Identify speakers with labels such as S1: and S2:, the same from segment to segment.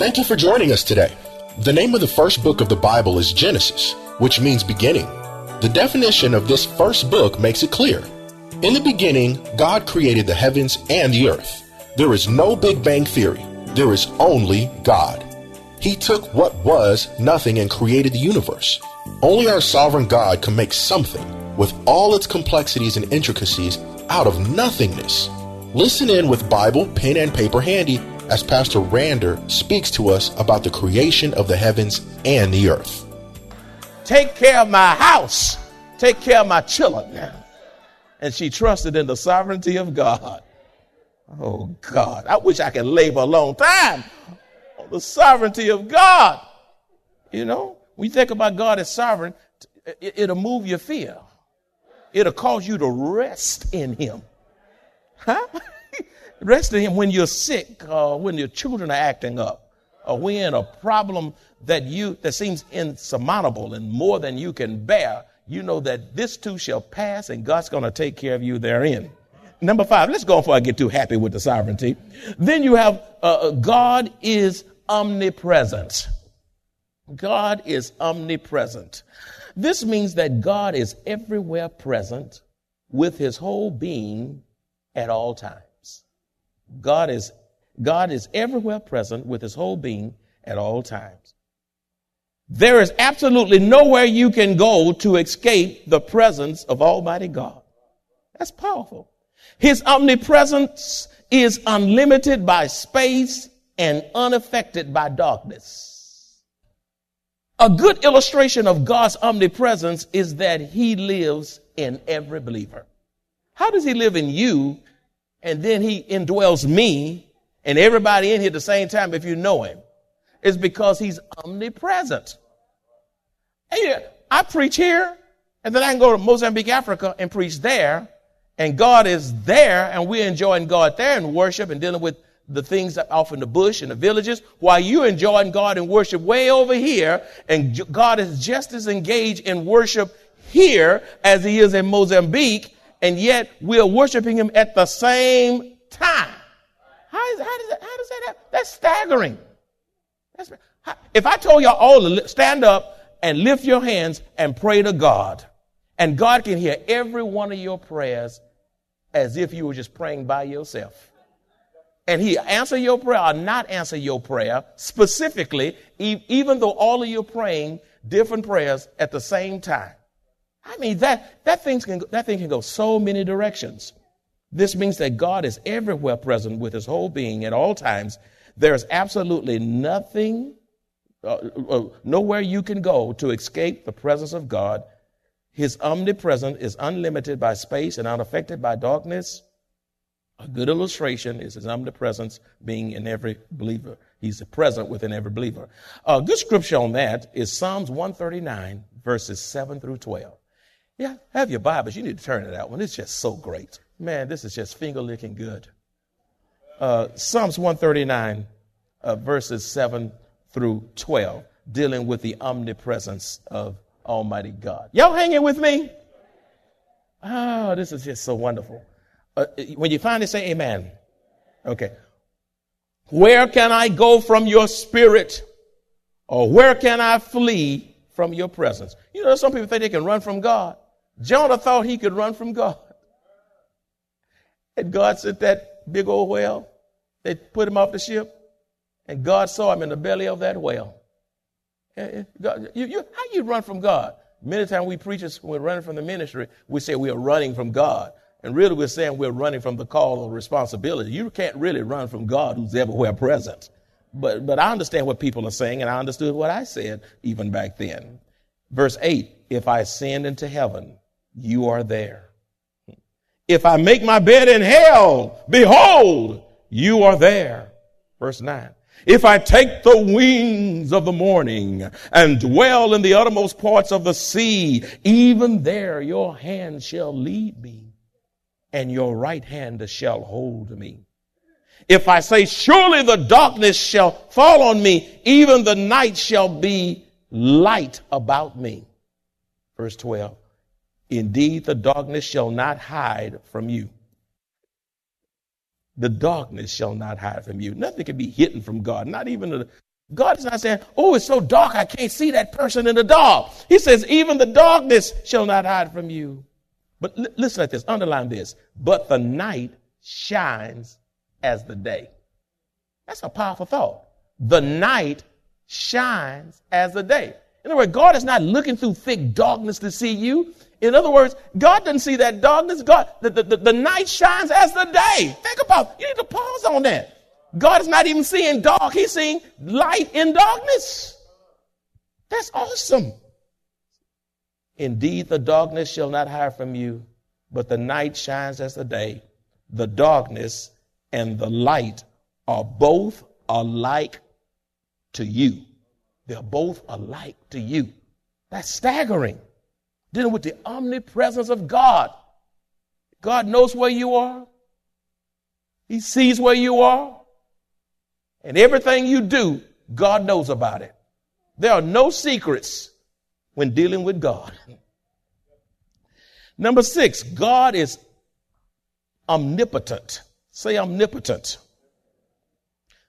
S1: Thank you for joining us today. The name of the first book of the Bible is Genesis, which means beginning. The definition of this first book makes it clear. In the beginning, God created the heavens and the earth. There is no Big Bang Theory. There is only God. He took what was nothing and created the universe. Only our sovereign God can make something with all its complexities and intricacies out of nothingness. Listen in with Bible, pen, and paper handy as Pastor Rander speaks to us about the creation of the heavens and the earth.
S2: Take care of my house, take care of my children. And she trusted in the sovereignty of God. Oh God, I wish I could labor a long time on the sovereignty of God. You know, when you think about God as sovereign, it'll move your fear. It'll cause you to rest in Him. Huh? Rest in Him when you're sick, or when your children are acting up, or when a problem that you that seems insurmountable and more than you can bear, you know that this too shall pass, and God's going to take care of you therein. Number five, let's go before I get too happy with the sovereignty. Then you have uh, uh God is omnipresent. God is omnipresent. This means that God is everywhere present with his whole being at all times. God is, God is everywhere present with his whole being at all times. There is absolutely nowhere you can go to escape the presence of Almighty God. That's powerful. His omnipresence is unlimited by space and unaffected by darkness. A good illustration of God's omnipresence is that he lives in every believer. How does he live in you and then he indwells me and everybody in here at the same time if you know him is because he's omnipresent. Hey, I preach here and then I can go to Mozambique, Africa and preach there. And God is there and we're enjoying God there and worship and dealing with the things off in the bush and the villages while you're enjoying God and worship way over here. And God is just as engaged in worship here as he is in Mozambique and yet we're worshiping him at the same time. How, is, how, does, that, how does that happen? That's staggering. That's, if I told y'all all to stand up and lift your hands and pray to God, and God can hear every one of your prayers as if you were just praying by yourself. And he answer your prayer or not answer your prayer specifically, even though all of you are praying different prayers at the same time. I mean, that, that, thing can, that thing can go so many directions. This means that God is everywhere present with his whole being at all times. There's absolutely nothing, uh, uh, nowhere you can go to escape the presence of God. His omnipresence is unlimited by space and unaffected by darkness. A good illustration is his omnipresence being in every believer. He's present within every believer. A good scripture on that is Psalms 139, verses 7 through 12. Yeah, have your Bibles. You need to turn it out when it's just so great. Man, this is just finger licking good. Uh, Psalms 139, uh, verses 7 through 12, dealing with the omnipresence of Almighty God. Y'all hanging with me? Oh, this is just so wonderful. Uh, when you finally say amen. Okay. Where can I go from your spirit? Or where can I flee from your presence? You know, some people think they can run from God. Jonah thought he could run from God. And God sent that big old whale. They put him off the ship, and God saw him in the belly of that whale. Eh, eh, God, you, you, how you run from God? Many times we preachers, when we're running from the ministry, we say we are running from God. And really, we're saying we're running from the call of responsibility. You can't really run from God who's everywhere present. But, but I understand what people are saying, and I understood what I said even back then. Verse 8 If I ascend into heaven, you are there. If I make my bed in hell, behold, you are there. Verse 9. If I take the wings of the morning and dwell in the uttermost parts of the sea, even there your hand shall lead me and your right hand shall hold me. If I say, surely the darkness shall fall on me, even the night shall be light about me. Verse 12. Indeed, the darkness shall not hide from you. The darkness shall not hide from you. Nothing can be hidden from God. Not even the, God is not saying, oh, it's so dark, I can't see that person in the dark. He says, even the darkness shall not hide from you. But l- listen at this, underline this. But the night shines as the day. That's a powerful thought. The night shines as the day. In other words, God is not looking through thick darkness to see you. In other words, God doesn't see that darkness. God, the, the, the, night shines as the day. Think about, you need to pause on that. God is not even seeing dark. He's seeing light in darkness. That's awesome. Indeed, the darkness shall not hide from you, but the night shines as the day. The darkness and the light are both alike to you. They're both alike to you. That's staggering. Dealing with the omnipresence of God. God knows where you are. He sees where you are. And everything you do, God knows about it. There are no secrets when dealing with God. Number six, God is omnipotent. Say omnipotent.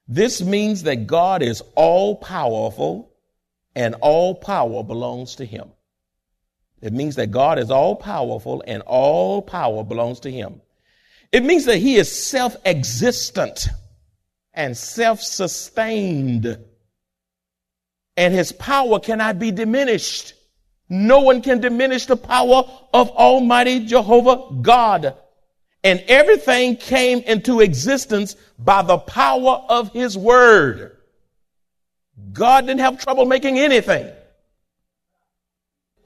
S2: This means that God is all powerful and all power belongs to him. It means that God is all powerful and all power belongs to him. It means that he is self existent and self sustained, and his power cannot be diminished. No one can diminish the power of Almighty Jehovah God. And everything came into existence by the power of his word. God didn't have trouble making anything.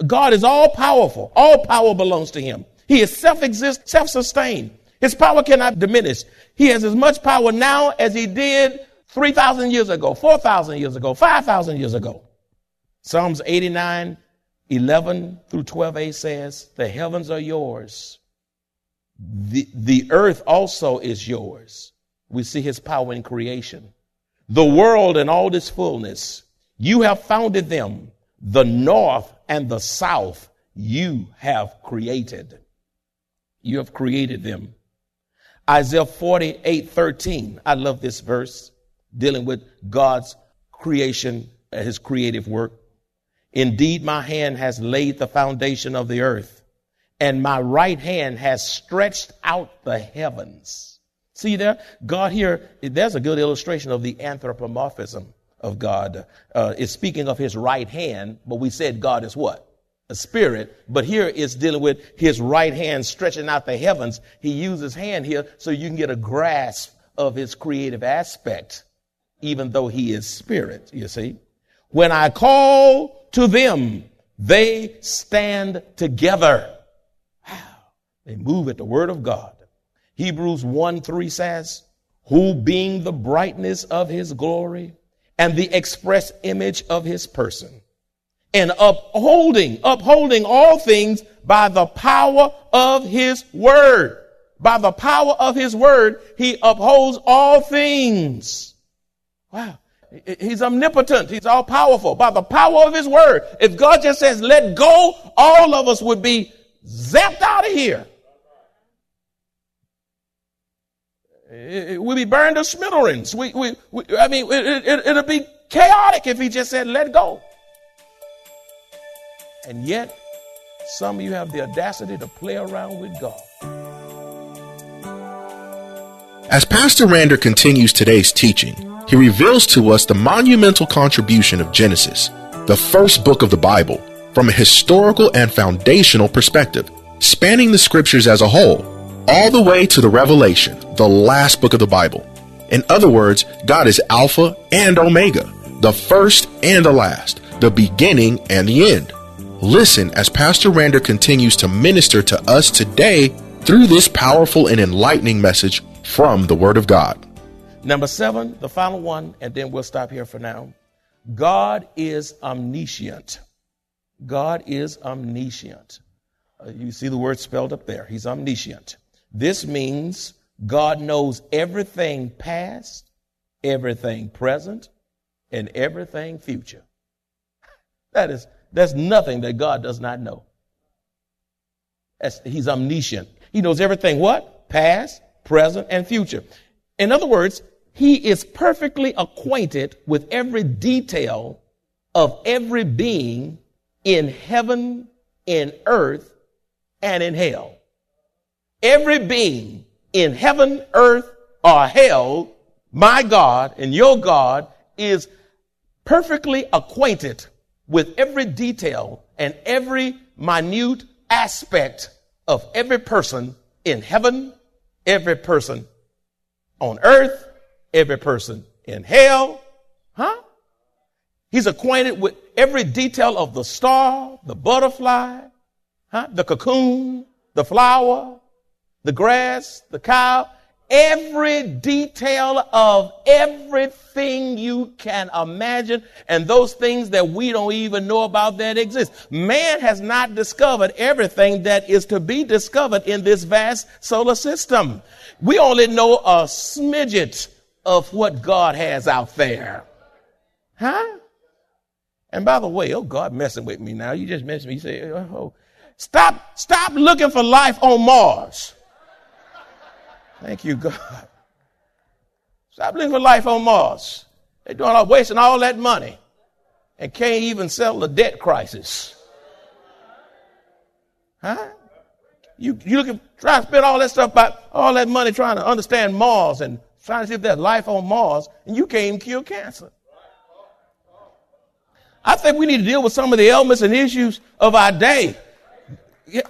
S2: God is all powerful. All power belongs to him. He is self-exist, self-sustained. His power cannot diminish. He has as much power now as he did 3,000 years ago, 4,000 years ago, 5,000 years ago. Psalms 89, 11 through 12a says, the heavens are yours. The, the earth also is yours. We see his power in creation. The world and all its fullness. You have founded them. The north and the south you have created. You have created them. Isaiah 48, 13. I love this verse dealing with God's creation, uh, his creative work. Indeed, my hand has laid the foundation of the earth, and my right hand has stretched out the heavens. See there? God here, there's a good illustration of the anthropomorphism of God. Uh, it's speaking of his right hand, but we said God is what? A spirit. But here it's dealing with his right hand stretching out the heavens. He uses hand here so you can get a grasp of his creative aspect, even though he is spirit, you see. When I call to them, they stand together. Wow. They move at the word of God. Hebrews 1 3 says, Who being the brightness of his glory and the express image of his person, and upholding, upholding all things by the power of his word. By the power of his word, he upholds all things. Wow. He's omnipotent. He's all powerful by the power of his word. If God just says, let go, all of us would be zapped out of here. We'd be burned to smithereens. We, we, we I mean, it, it, it'll be chaotic if he just said, let go. And yet, some of you have the audacity to play around with God.
S1: As Pastor Rander continues today's teaching, he reveals to us the monumental contribution of Genesis, the first book of the Bible, from a historical and foundational perspective, spanning the scriptures as a whole, all the way to the Revelation, the last book of the Bible. In other words, God is Alpha and Omega, the first and the last, the beginning and the end. Listen as Pastor Rander continues to minister to us today through this powerful and enlightening message from the Word of God.
S2: Number seven, the final one, and then we'll stop here for now. God is omniscient. God is omniscient. Uh, you see the word spelled up there. He's omniscient. This means God knows everything past, everything present, and everything future. That is, that's nothing that God does not know. That's, he's omniscient. He knows everything what? Past, present, and future. In other words, he is perfectly acquainted with every detail of every being in heaven, in earth, and in hell. Every being in heaven, earth, or hell, my God and your God is perfectly acquainted with every detail and every minute aspect of every person in heaven, every person on earth, every person in hell. Huh? He's acquainted with every detail of the star, the butterfly, huh? the cocoon, the flower, the grass, the cow, every detail of everything you can imagine and those things that we don't even know about that exist. Man has not discovered everything that is to be discovered in this vast solar system. We only know a smidget of what God has out there. Huh? And by the way, oh God messing with me now. You just mentioned me. You say, oh, stop, stop looking for life on Mars. Thank you, God. Stop for life on Mars. They're doing all, wasting all that money and can't even settle the debt crisis. Huh? You, you looking, try to spend all that stuff about all that money trying to understand Mars and trying to see if there's life on Mars, and you can't even cure cancer. I think we need to deal with some of the ailments and issues of our day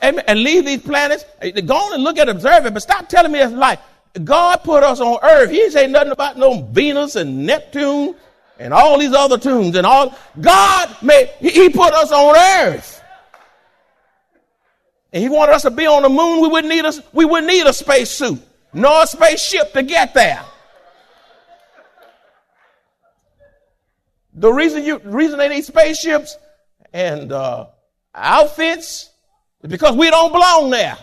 S2: and leave these planets. Go on and look at observe it, but stop telling me it's life. God put us on earth. He say nothing about no Venus and Neptune and all these other tunes and all. God made, he put us on earth. And he wanted us to be on the moon. We wouldn't need a, we wouldn't need a space suit nor a spaceship to get there. The reason you, reason they need spaceships and uh, outfits is because we don't belong there.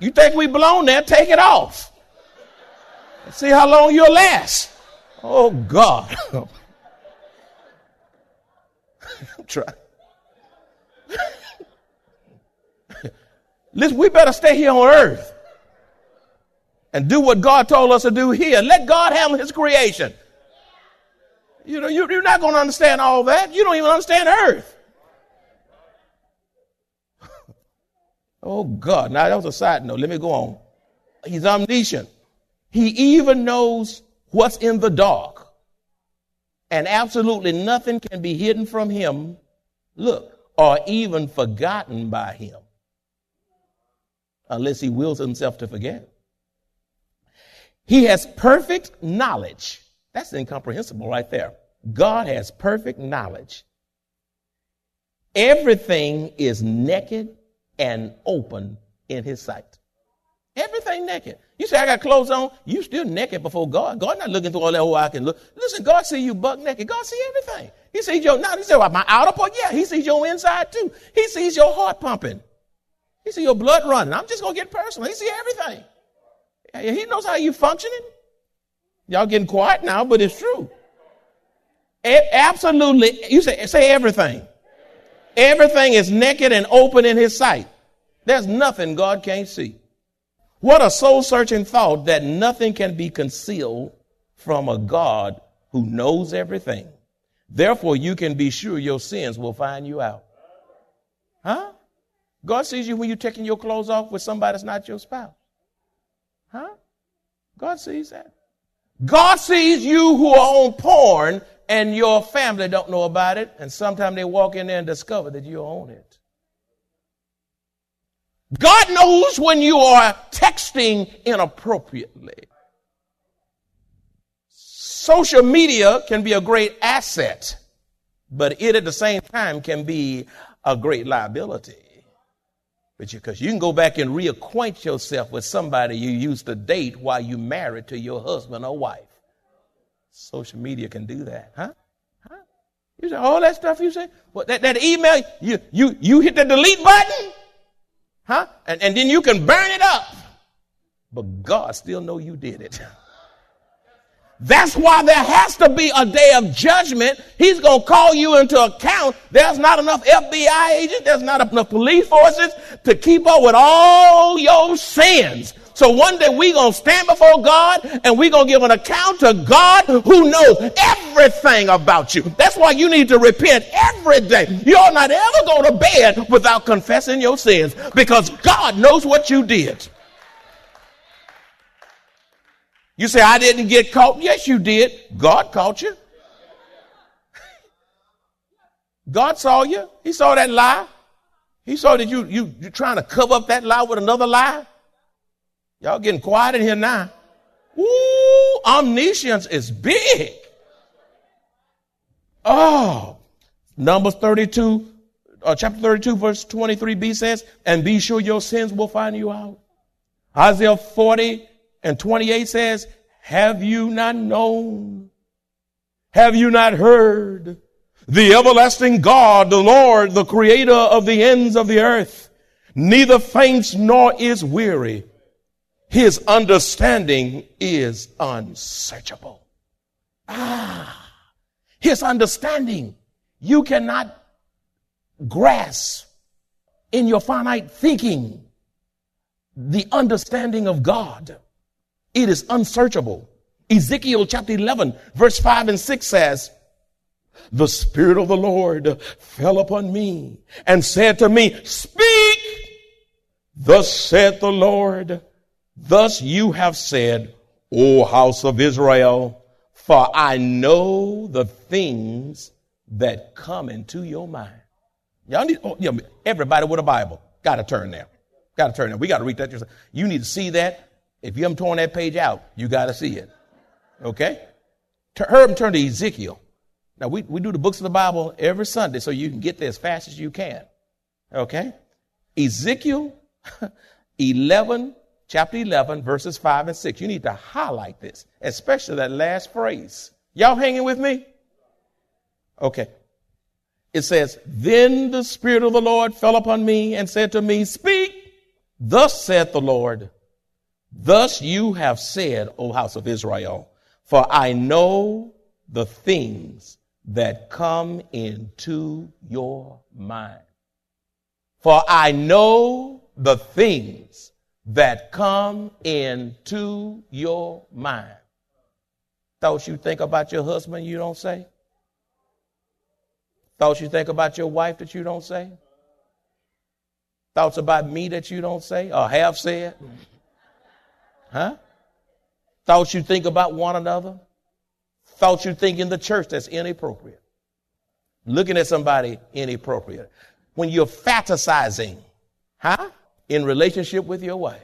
S2: You think we belong there? Take it off. See how long you'll last. Oh God. I'm trying. Listen, we better stay here on earth and do what God told us to do here. Let God handle his creation. You know, you, are not going to understand all that. You don't even understand earth. Oh, God. Now, that was a side note. Let me go on. He's omniscient. He even knows what's in the dark. And absolutely nothing can be hidden from him. Look, or even forgotten by him. Unless he wills himself to forget. He has perfect knowledge. That's incomprehensible right there. God has perfect knowledge. Everything is naked and open in his sight. Everything naked. You say, I got clothes on. You still naked before God. God not looking through all that, oh, I can look. Listen, God see you buck naked. God see everything. He sees your, now he said, well, my outer part. Yeah, he sees your inside too. He sees your heart pumping. He sees your blood running. I'm just to get personal. He see everything. He knows how you functioning. Y'all getting quiet now, but it's true. absolutely, you say, say everything. Everything is naked and open in his sight. There's nothing God can't see. What a soul searching thought that nothing can be concealed from a God who knows everything. Therefore, you can be sure your sins will find you out. Huh? God sees you when you're taking your clothes off with somebody that's not your spouse. Huh? God sees that. God sees you who are on porn and your family don't know about it, and sometimes they walk in there and discover that you own it. God knows when you are texting inappropriately. Social media can be a great asset, but it at the same time can be a great liability. Because you, can go back and reacquaint yourself with somebody you used to date while you married to your husband or wife. Social media can do that, huh? Huh? You say all that stuff you say? What that, that email, you you you hit the delete button? Huh? And, and then you can burn it up. But God still know you did it. That's why there has to be a day of judgment. He's going to call you into account. There's not enough FBI agents. There's not enough police forces to keep up with all your sins. So one day we're going to stand before God and we're going to give an account to God who knows everything about you. That's why you need to repent every day. You're not ever going to bed without confessing your sins because God knows what you did. You say, I didn't get caught. Yes, you did. God caught you. God saw you. He saw that lie. He saw that you, you, you're trying to cover up that lie with another lie. Y'all getting quiet in here now. Ooh, omniscience is big. Oh, Numbers 32, uh, chapter 32, verse 23b says, and be sure your sins will find you out. Isaiah 40 and 28 says, Have you not known? Have you not heard? The everlasting God, the Lord, the creator of the ends of the earth, neither faints nor is weary. His understanding is unsearchable. Ah, his understanding you cannot grasp in your finite thinking the understanding of God. It is unsearchable. Ezekiel chapter 11, verse 5 and 6 says, The Spirit of the Lord fell upon me and said to me, Speak! Thus saith the Lord, Thus you have said, O house of Israel, for I know the things that come into your mind. Y'all need, oh, yeah, everybody with a Bible, got to turn there. Got to turn there. We got to read that. You need to see that if you haven't torn that page out, you got to see it. Okay? Herb turn to Ezekiel. Now, we, we do the books of the Bible every Sunday so you can get there as fast as you can. Okay? Ezekiel 11, chapter 11, verses 5 and 6. You need to highlight this, especially that last phrase. Y'all hanging with me? Okay. It says, Then the Spirit of the Lord fell upon me and said to me, Speak, thus saith the Lord. Thus you have said, O house of Israel, for I know the things that come into your mind. For I know the things that come into your mind. Thoughts you think about your husband you don't say? Thoughts you think about your wife that you don't say? Thoughts about me that you don't say or have said? Huh? Thoughts you think about one another? Thoughts you think in the church that's inappropriate. Looking at somebody inappropriate. When you're fantasizing, huh? In relationship with your wife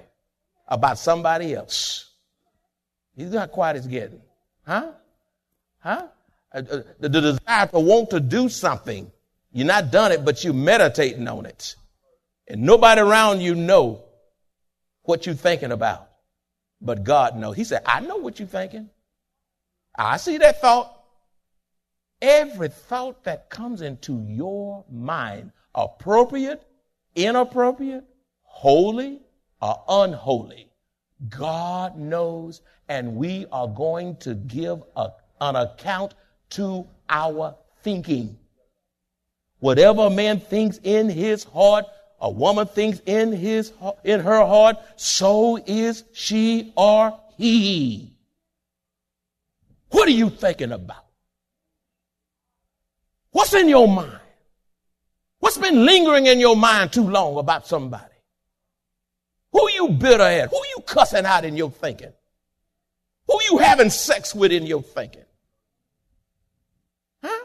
S2: about somebody else. He's not quite as getting. Huh? Huh? Uh, uh, the, desire to want to do something. You're not done it, but you're meditating on it. And nobody around you know what you're thinking about. But God knows. He said, I know what you're thinking. I see that thought. Every thought that comes into your mind, appropriate, inappropriate, holy, or unholy, God knows, and we are going to give a, an account to our thinking. Whatever a man thinks in his heart, a woman thinks in his in her heart, so is she or he. What are you thinking about? What's in your mind? What's been lingering in your mind too long about somebody? Who you bitter at? Who you cussing out in your thinking? Who you having sex with in your thinking? Huh?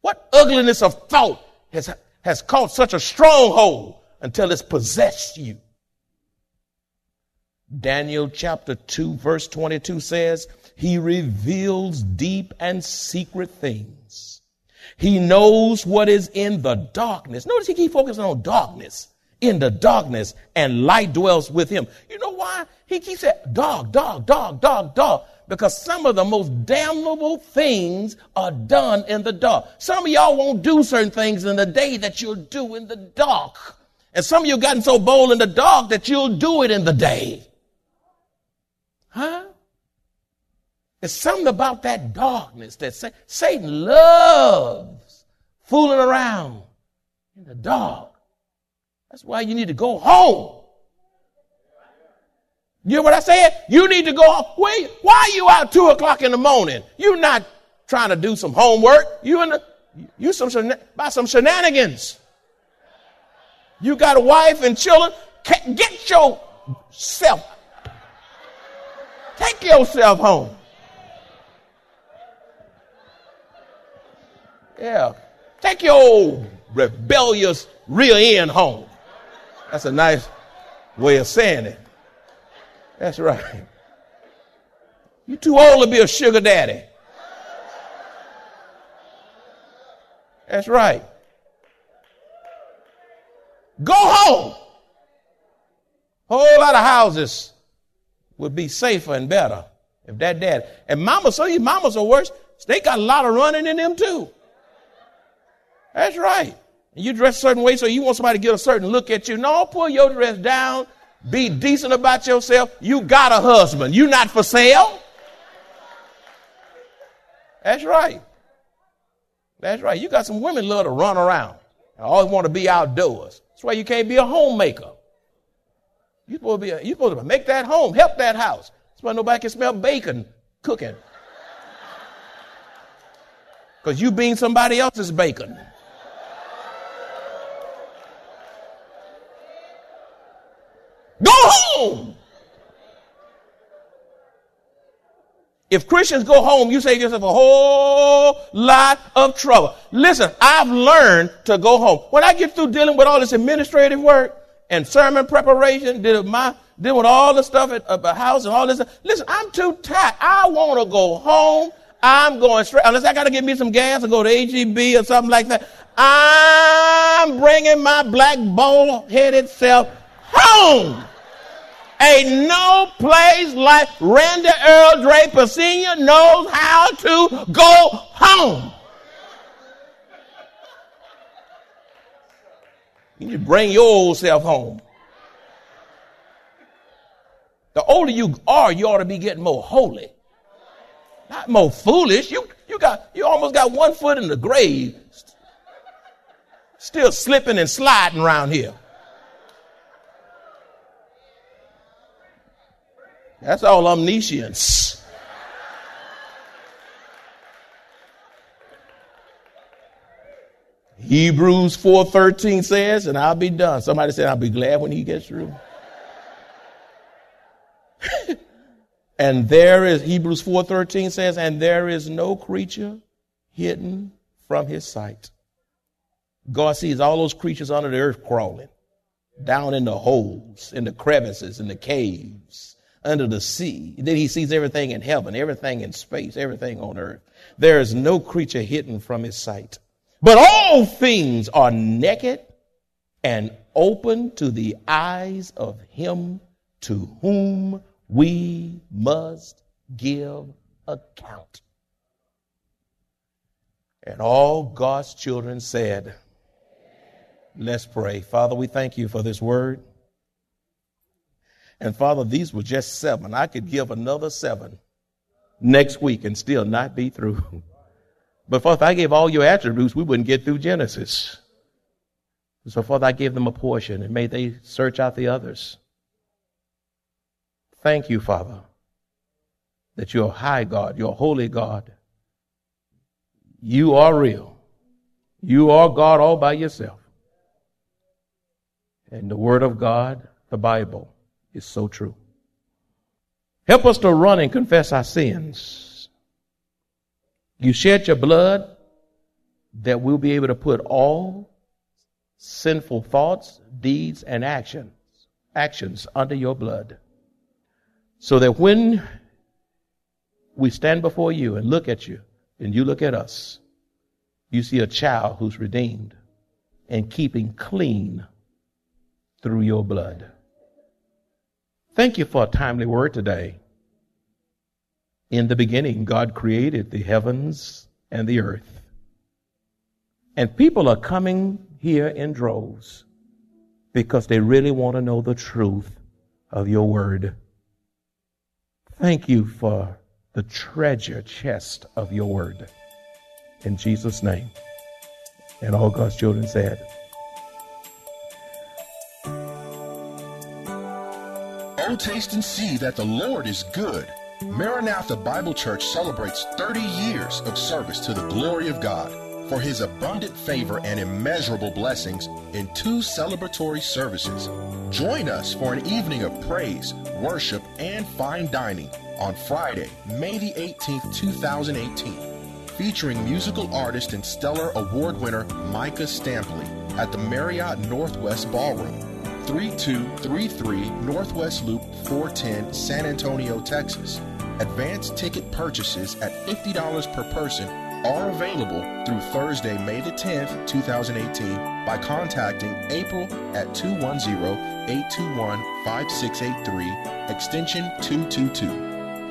S2: What ugliness of thought has, has caught such a stronghold until it's possessed you. Daniel chapter 2 verse 22 says, He reveals deep and secret things. He knows what is in the darkness. Notice he keeps focusing on darkness. In the darkness, and light dwells with him. You know why? He keeps saying, dog, dog, dog, dog, dog. Because some of the most damnable things are done in the dark. Some of y'all won't do certain things in the day that you'll do in the dark. And some of you've gotten so bold in the dark that you'll do it in the day. Huh? There's something about that darkness that Satan loves fooling around in the dark. That's why you need to go home. You hear what I said? You need to go home. Wait, why are you out two o'clock in the morning? You're not trying to do some homework. You in the, you some by some shenanigans. You got a wife and children. Get yourself. Take yourself home. Yeah. Take your rebellious rear end home. That's a nice way of saying it. That's right. You too old to be a sugar daddy. That's right. Go home. A Whole lot of houses would be safer and better if that dad. And mamas, so you mamas are worse. They got a lot of running in them too. That's right. And you dress a certain way so you want somebody to get a certain look at you. No, pull your dress down. Be decent about yourself. You got a husband. You not for sale. That's right. That's right. You got some women love to run around. I always want to be outdoors. That's why you can't be a homemaker. You're supposed to be a, you're supposed to make that home, help that house. That's why nobody can smell bacon cooking. Because you being somebody else's bacon. Go home. If Christians go home, you save yourself a whole lot of trouble. Listen, I've learned to go home. When I get through dealing with all this administrative work and sermon preparation, did my dealing with all the stuff at the house and all this. Listen, I'm too tired. I want to go home. I'm going straight, unless I got to get me some gas and go to HEB or something like that. I'm bringing my black ball headed self home. Ain't no place like Randy Earl Draper Sr. knows how to go home. You need to bring your old self home. The older you are, you ought to be getting more holy. Not more foolish. You, you got, you almost got one foot in the grave. Still slipping and sliding around here. That's all omniscience. Hebrews 4:13 says, and I'll be done. Somebody said, I'll be glad when he gets through. and there is Hebrews 4:13 says, and there is no creature hidden from his sight. God sees all those creatures under the earth crawling, down in the holes, in the crevices, in the caves under the sea. Then he sees everything in heaven, everything in space, everything on earth. There is no creature hidden from his sight. But all things are naked and open to the eyes of him to whom we must give account. And all God's children said, Let's pray. Father, we thank you for this word. And Father, these were just seven. I could give another seven next week and still not be through. But Father, if I gave all your attributes, we wouldn't get through Genesis. So Father, I gave them a portion and may they search out the others. Thank you, Father, that you're a high God, you're a holy God. You are real. You are God all by yourself. And the Word of God, the Bible, is so true. Help us to run and confess our sins. You shed your blood that we'll be able to put all sinful thoughts, deeds, and actions, actions under your blood. So that when we stand before you and look at you and you look at us, You see a child who's redeemed and keeping clean through your blood. Thank you for a timely word today. In the beginning, God created the heavens and the earth. And people are coming here in droves because they really want to know the truth of your word. Thank you for the treasure chest of your word. In Jesus' name. And all God's children said,
S1: Oh, taste and see that the Lord is good. Maranatha Bible Church celebrates 30 years of service to the glory of God for his abundant favor and immeasurable blessings in two celebratory services. Join us for an evening of praise, worship, and fine dining on Friday, May the 18th, 2018, featuring musical artist and stellar award winner Micah Stampley at the Marriott Northwest Ballroom. 3233 Northwest Loop 410, San Antonio, Texas. Advanced ticket purchases at $50 per person are available through Thursday, May the 10th, 2018 by contacting April at 210-821-5683, extension 222.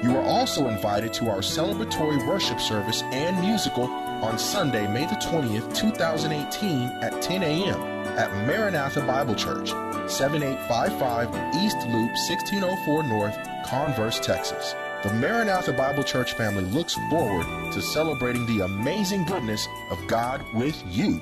S1: You are also invited to our celebratory worship service and musical on Sunday, May the 20th, 2018 at 10 a.m. at Maranatha Bible Church, 7855 East Loop 1604 North, Converse, Texas. The Maranatha Bible Church family looks forward to celebrating the amazing goodness of God with you.